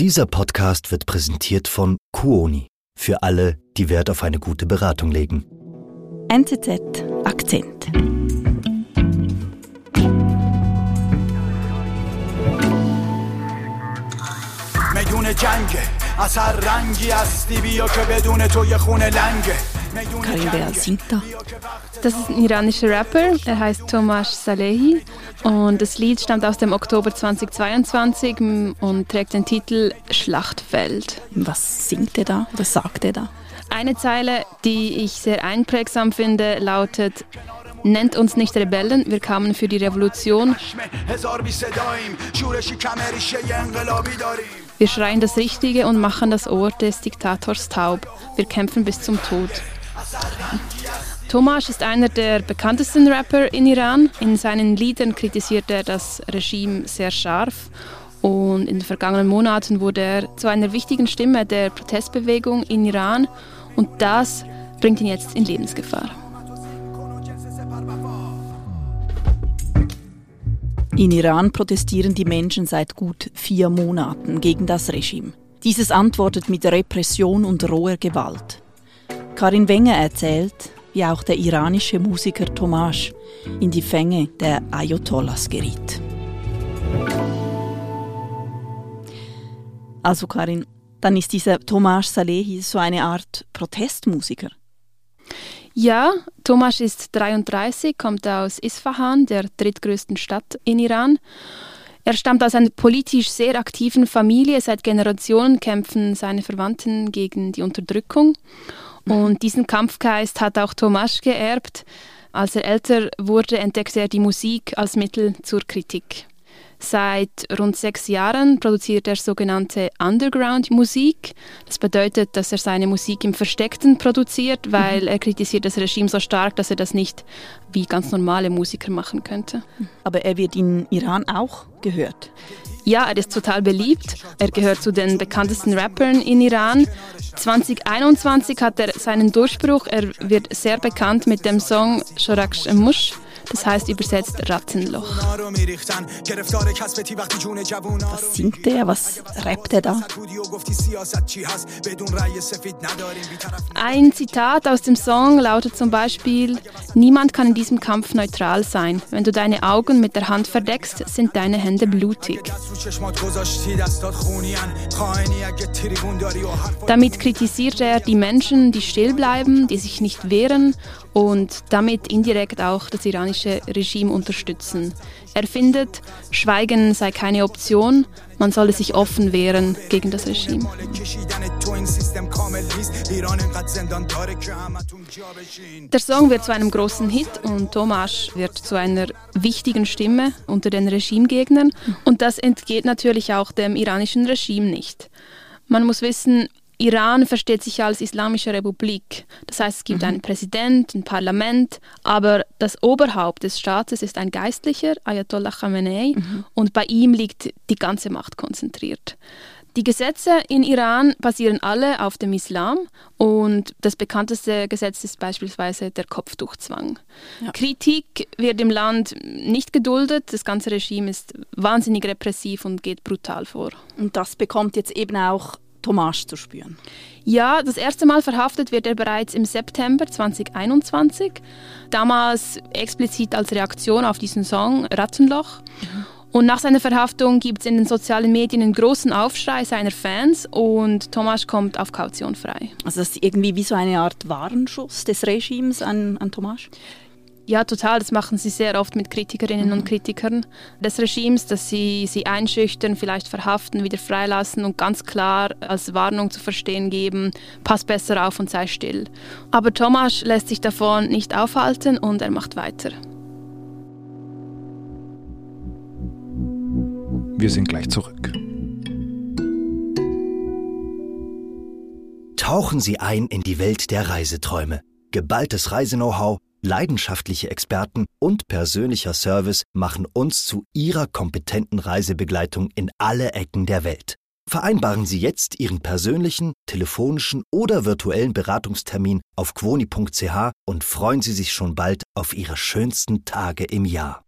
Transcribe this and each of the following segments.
Dieser Podcast wird präsentiert von Kuoni. Für alle, die Wert auf eine gute Beratung legen. NZZ Akzent. میدون جنگه از هر رنگی هستی بیا که بدون تو یه خونه لنگه Karim Bea singt da. Das ist ein iranischer Rapper, er heißt Tomasz Salehi und das Lied stammt aus dem Oktober 2022 und trägt den Titel Schlachtfeld. Was singt er da? Was sagt er da? Eine Zeile, die ich sehr einprägsam finde, lautet Nennt uns nicht Rebellen, wir kamen für die Revolution. Wir schreien das Richtige und machen das Ohr des Diktators taub. Wir kämpfen bis zum Tod. Tomasz ist einer der bekanntesten Rapper in Iran. In seinen Liedern kritisiert er das Regime sehr scharf und in den vergangenen Monaten wurde er zu einer wichtigen Stimme der Protestbewegung in Iran und das bringt ihn jetzt in Lebensgefahr. In Iran protestieren die Menschen seit gut vier Monaten gegen das Regime. Dieses antwortet mit Repression und roher Gewalt. Karin Wenger erzählt, wie auch der iranische Musiker Tomasz in die Fänge der Ayatollahs geriet. Also Karin, dann ist dieser Tomasz Salehi so eine Art Protestmusiker. Ja, Tomasz ist 33, kommt aus Isfahan, der drittgrößten Stadt in Iran. Er stammt aus einer politisch sehr aktiven Familie. Seit Generationen kämpfen seine Verwandten gegen die Unterdrückung. Und diesen Kampfgeist hat auch Tomasz geerbt. Als er älter wurde, entdeckte er die Musik als Mittel zur Kritik. Seit rund sechs Jahren produziert er sogenannte Underground-Musik. Das bedeutet, dass er seine Musik im Versteckten produziert, weil er kritisiert das Regime so stark, dass er das nicht wie ganz normale Musiker machen könnte. Aber er wird in Iran auch gehört. Ja, er ist total beliebt. Er gehört zu den bekanntesten Rappern in Iran. 2021 hat er seinen Durchbruch. Er wird sehr bekannt mit dem Song Shoraksh Mush. Das heißt übersetzt Rattenloch. Was singt er? Was rappt er da? Ein Zitat aus dem Song lautet zum Beispiel: Niemand kann in diesem Kampf neutral sein. Wenn du deine Augen mit der Hand verdeckst, sind deine Hände blutig. Damit kritisiert er die Menschen, die still bleiben, die sich nicht wehren und damit indirekt auch das iranische Regime unterstützen. Er findet, Schweigen sei keine Option, man solle sich offen wehren gegen das Regime. Der Song wird zu einem großen Hit und Tomasz wird zu einer wichtigen Stimme unter den Regimegegnern und das entgeht natürlich auch dem iranischen Regime nicht. Man muss wissen, Iran versteht sich als islamische Republik. Das heißt, es gibt mhm. einen Präsident, ein Parlament, aber das Oberhaupt des Staates ist ein Geistlicher, Ayatollah Khamenei, mhm. und bei ihm liegt die ganze Macht konzentriert. Die Gesetze in Iran basieren alle auf dem Islam und das bekannteste Gesetz ist beispielsweise der Kopftuchzwang. Ja. Kritik wird im Land nicht geduldet, das ganze Regime ist wahnsinnig repressiv und geht brutal vor. Und das bekommt jetzt eben auch Tomasz zu spüren? Ja, das erste Mal verhaftet wird er bereits im September 2021. Damals explizit als Reaktion auf diesen Song Rattenloch. Mhm. Und nach seiner Verhaftung gibt es in den sozialen Medien einen großen Aufschrei seiner Fans und Tomasz kommt auf Kaution frei. Also das ist irgendwie wie so eine Art Warenschuss des Regimes an, an Tomasz? Ja, total. Das machen sie sehr oft mit Kritikerinnen mhm. und Kritikern des Regimes, dass sie sie einschüchtern, vielleicht verhaften, wieder freilassen und ganz klar als Warnung zu verstehen geben, pass besser auf und sei still. Aber Tomasz lässt sich davon nicht aufhalten und er macht weiter. Wir sind gleich zurück. Tauchen Sie ein in die Welt der Reiseträume. Geballtes Reiseknow-how leidenschaftliche Experten und persönlicher Service machen uns zu Ihrer kompetenten Reisebegleitung in alle Ecken der Welt. Vereinbaren Sie jetzt Ihren persönlichen, telefonischen oder virtuellen Beratungstermin auf quoni.ch und freuen Sie sich schon bald auf Ihre schönsten Tage im Jahr.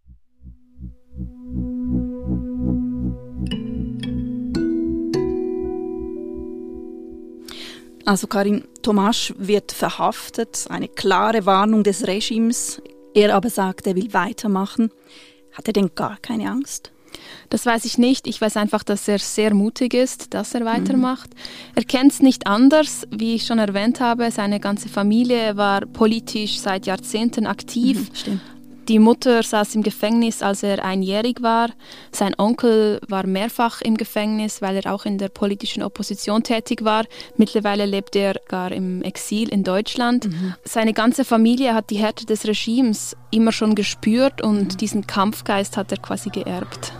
Also Karin Tomasch wird verhaftet, eine klare Warnung des Regimes. Er aber sagt, er will weitermachen. Hat er denn gar keine Angst? Das weiß ich nicht. Ich weiß einfach, dass er sehr mutig ist, dass er weitermacht. Mhm. Er kennt es nicht anders. Wie ich schon erwähnt habe, seine ganze Familie war politisch seit Jahrzehnten aktiv. Mhm, stimmt. Die Mutter saß im Gefängnis, als er einjährig war. Sein Onkel war mehrfach im Gefängnis, weil er auch in der politischen Opposition tätig war. Mittlerweile lebt er gar im Exil in Deutschland. Mhm. Seine ganze Familie hat die Härte des Regimes immer schon gespürt und mhm. diesen Kampfgeist hat er quasi geerbt.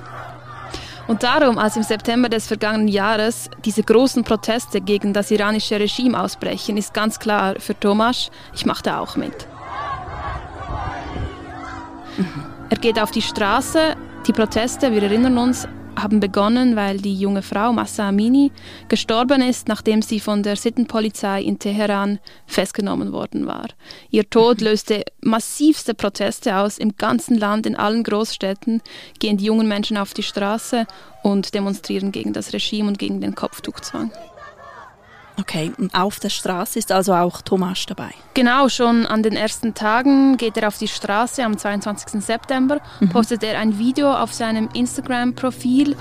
Und darum, als im September des vergangenen Jahres diese großen Proteste gegen das iranische Regime ausbrechen, ist ganz klar für Tomasz, ich mache da auch mit. Er geht auf die Straße. Die Proteste, wir erinnern uns, haben begonnen, weil die junge Frau Massa Amini gestorben ist, nachdem sie von der Sittenpolizei in Teheran festgenommen worden war. Ihr Tod mhm. löste massivste Proteste aus. Im ganzen Land, in allen Großstädten gehen die jungen Menschen auf die Straße und demonstrieren gegen das Regime und gegen den Kopftuchzwang. Okay, und auf der Straße ist also auch Thomas dabei? Genau, schon an den ersten Tagen geht er auf die Straße. Am 22. September mhm. postet er ein Video auf seinem Instagram-Profil.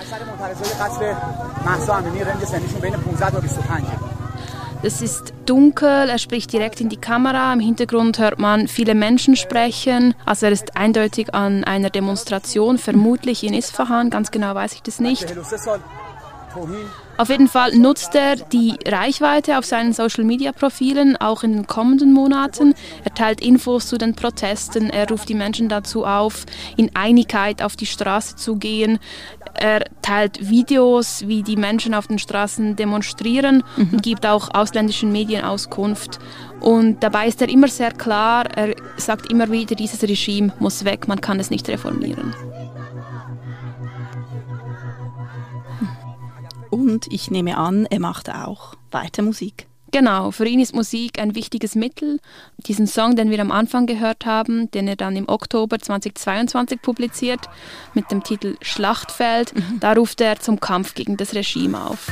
Es ist dunkel, er spricht direkt in die Kamera. Im Hintergrund hört man viele Menschen sprechen. Also er ist eindeutig an einer Demonstration, vermutlich in Isfahan, ganz genau weiß ich das nicht. Auf jeden Fall nutzt er die Reichweite auf seinen Social-Media-Profilen auch in den kommenden Monaten. Er teilt Infos zu den Protesten, er ruft die Menschen dazu auf, in Einigkeit auf die Straße zu gehen. Er teilt Videos, wie die Menschen auf den Straßen demonstrieren mhm. und gibt auch ausländischen Medien Auskunft. Und dabei ist er immer sehr klar, er sagt immer wieder, dieses Regime muss weg, man kann es nicht reformieren. Und ich nehme an, er macht auch weiter Musik. Genau, für ihn ist Musik ein wichtiges Mittel. Diesen Song, den wir am Anfang gehört haben, den er dann im Oktober 2022 publiziert, mit dem Titel Schlachtfeld, mhm. da ruft er zum Kampf gegen das Regime auf.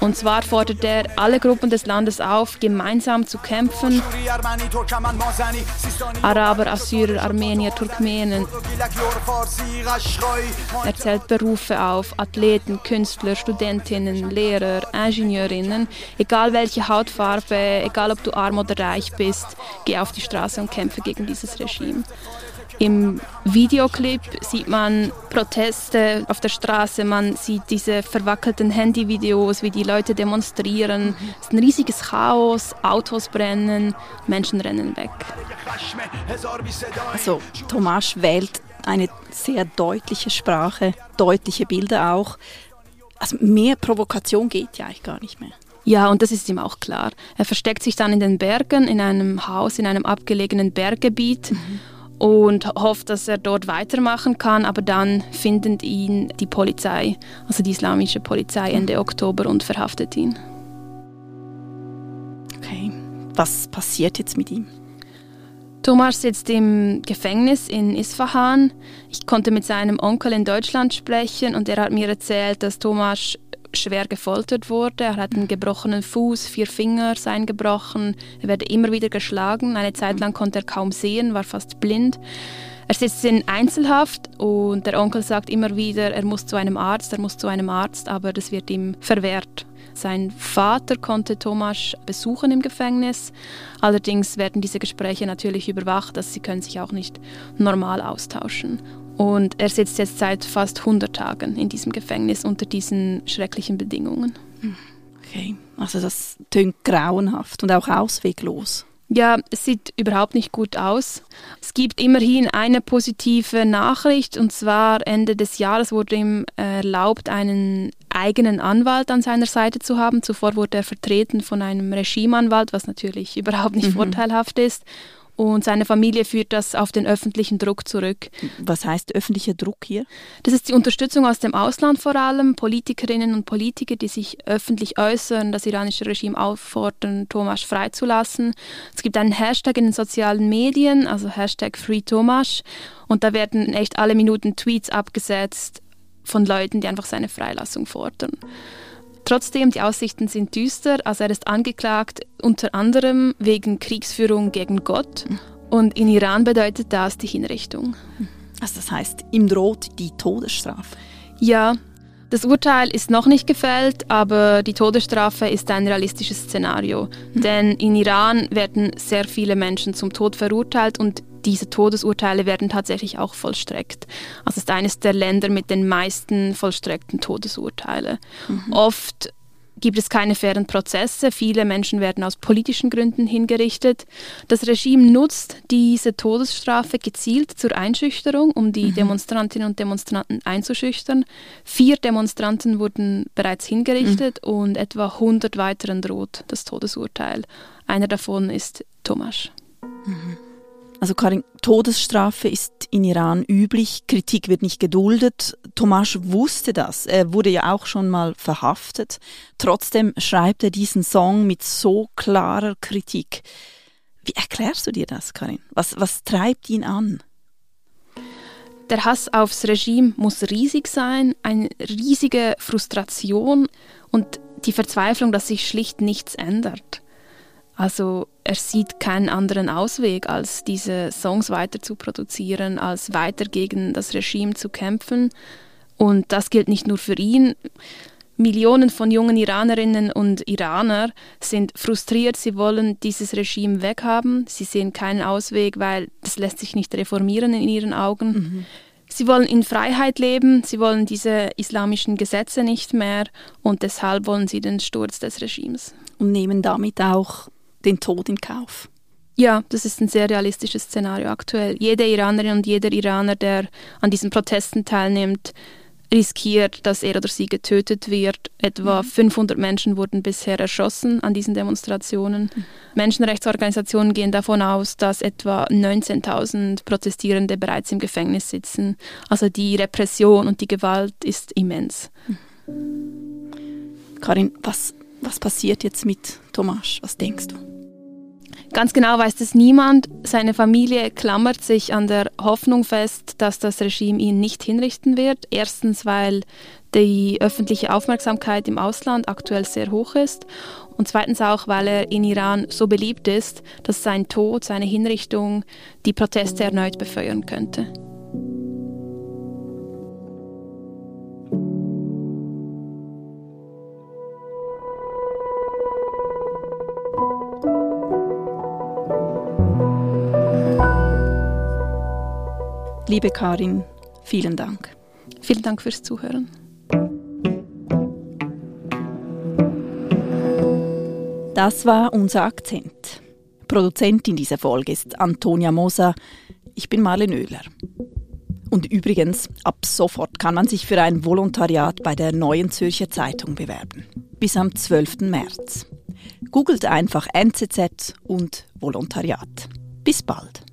Und zwar fordert er alle Gruppen des Landes auf, gemeinsam zu kämpfen. Araber, Assyrer, Armenier, Turkmenen. Er zählt Berufe auf, Athleten, Künstler, Studentinnen, Lehrer, Ingenieurinnen. Egal welche Hautfarbe, egal ob du arm oder reich bist, geh auf die Straße und kämpfe gegen dieses Regime. Im Videoclip sieht man Proteste auf der Straße, man sieht diese verwackelten Handyvideos, wie die Leute demonstrieren. Es ist ein riesiges Chaos, Autos brennen, Menschen rennen weg. Also Tomasz wählt eine sehr deutliche Sprache, deutliche Bilder auch. Also mehr Provokation geht ja eigentlich gar nicht mehr. Ja, und das ist ihm auch klar. Er versteckt sich dann in den Bergen, in einem Haus, in einem abgelegenen Berggebiet. Mhm und hofft, dass er dort weitermachen kann. Aber dann findet ihn die Polizei, also die islamische Polizei, Ende Oktober und verhaftet ihn. Okay, was passiert jetzt mit ihm? Thomas sitzt im Gefängnis in Isfahan. Ich konnte mit seinem Onkel in Deutschland sprechen und er hat mir erzählt, dass Thomas schwer gefoltert wurde. Er hat einen gebrochenen Fuß, vier Finger seien gebrochen. Er werde immer wieder geschlagen. Eine Zeit lang konnte er kaum sehen, war fast blind. Er sitzt in Einzelhaft und der Onkel sagt immer wieder, er muss zu einem Arzt, er muss zu einem Arzt, aber das wird ihm verwehrt. Sein Vater konnte Thomas besuchen im Gefängnis. Allerdings werden diese Gespräche natürlich überwacht, dass sie können sich auch nicht normal austauschen. Und er sitzt jetzt seit fast 100 Tagen in diesem Gefängnis unter diesen schrecklichen Bedingungen. Okay, also das tönt grauenhaft und auch ausweglos. Ja, es sieht überhaupt nicht gut aus. Es gibt immerhin eine positive Nachricht und zwar Ende des Jahres wurde ihm erlaubt, einen eigenen Anwalt an seiner Seite zu haben. Zuvor wurde er vertreten von einem Regimeanwalt, was natürlich überhaupt nicht mhm. vorteilhaft ist. Und seine Familie führt das auf den öffentlichen Druck zurück. Was heißt öffentlicher Druck hier? Das ist die Unterstützung aus dem Ausland vor allem, Politikerinnen und Politiker, die sich öffentlich äußern, das iranische Regime auffordern, Tomasz freizulassen. Es gibt einen Hashtag in den sozialen Medien, also Hashtag FreeTomasz. Und da werden echt alle Minuten Tweets abgesetzt von Leuten, die einfach seine Freilassung fordern. Trotzdem, die Aussichten sind düster. Also er ist angeklagt unter anderem wegen Kriegsführung gegen Gott. Und in Iran bedeutet das die Hinrichtung. Also das heißt, ihm droht die Todesstrafe. Ja, das Urteil ist noch nicht gefällt, aber die Todesstrafe ist ein realistisches Szenario. Mhm. Denn in Iran werden sehr viele Menschen zum Tod verurteilt und diese Todesurteile werden tatsächlich auch vollstreckt. Also es ist eines der Länder mit den meisten vollstreckten Todesurteile. Mhm. Oft gibt es keine fairen Prozesse. Viele Menschen werden aus politischen Gründen hingerichtet. Das Regime nutzt diese Todesstrafe gezielt zur Einschüchterung, um die mhm. Demonstrantinnen und Demonstranten einzuschüchtern. Vier Demonstranten wurden bereits hingerichtet mhm. und etwa 100 weiteren droht das Todesurteil. Einer davon ist Tomasz. Mhm. Also Karin, Todesstrafe ist in Iran üblich, Kritik wird nicht geduldet. Tomasz wusste das, er wurde ja auch schon mal verhaftet. Trotzdem schreibt er diesen Song mit so klarer Kritik. Wie erklärst du dir das, Karin? Was, was treibt ihn an? Der Hass aufs Regime muss riesig sein, eine riesige Frustration und die Verzweiflung, dass sich schlicht nichts ändert. Also er sieht keinen anderen Ausweg, als diese Songs weiter zu produzieren, als weiter gegen das Regime zu kämpfen. Und das gilt nicht nur für ihn. Millionen von jungen Iranerinnen und Iraner sind frustriert, sie wollen dieses Regime weghaben, sie sehen keinen Ausweg, weil das lässt sich nicht reformieren in ihren Augen. Mhm. Sie wollen in Freiheit leben, sie wollen diese islamischen Gesetze nicht mehr und deshalb wollen sie den Sturz des Regimes. Und nehmen damit auch den Tod in Kauf. Ja, das ist ein sehr realistisches Szenario aktuell. Jede Iranerin und jeder Iraner, der an diesen Protesten teilnimmt, riskiert, dass er oder sie getötet wird. Etwa 500 mhm. Menschen wurden bisher erschossen an diesen Demonstrationen. Mhm. Menschenrechtsorganisationen gehen davon aus, dass etwa 19.000 Protestierende bereits im Gefängnis sitzen. Also die Repression und die Gewalt ist immens. Mhm. Karin, was, was passiert jetzt mit Tomasz? Was denkst du? Ganz genau weiß das niemand. Seine Familie klammert sich an der Hoffnung fest, dass das Regime ihn nicht hinrichten wird. Erstens, weil die öffentliche Aufmerksamkeit im Ausland aktuell sehr hoch ist und zweitens auch, weil er in Iran so beliebt ist, dass sein Tod, seine Hinrichtung die Proteste erneut befeuern könnte. Liebe Karin, vielen Dank. Vielen Dank fürs Zuhören. Das war unser Akzent. Produzentin dieser Folge ist Antonia Moser. Ich bin Marlen Oehler. Und übrigens, ab sofort kann man sich für ein Volontariat bei der Neuen Zürcher Zeitung bewerben. Bis am 12. März. Googelt einfach NZZ und Volontariat. Bis bald.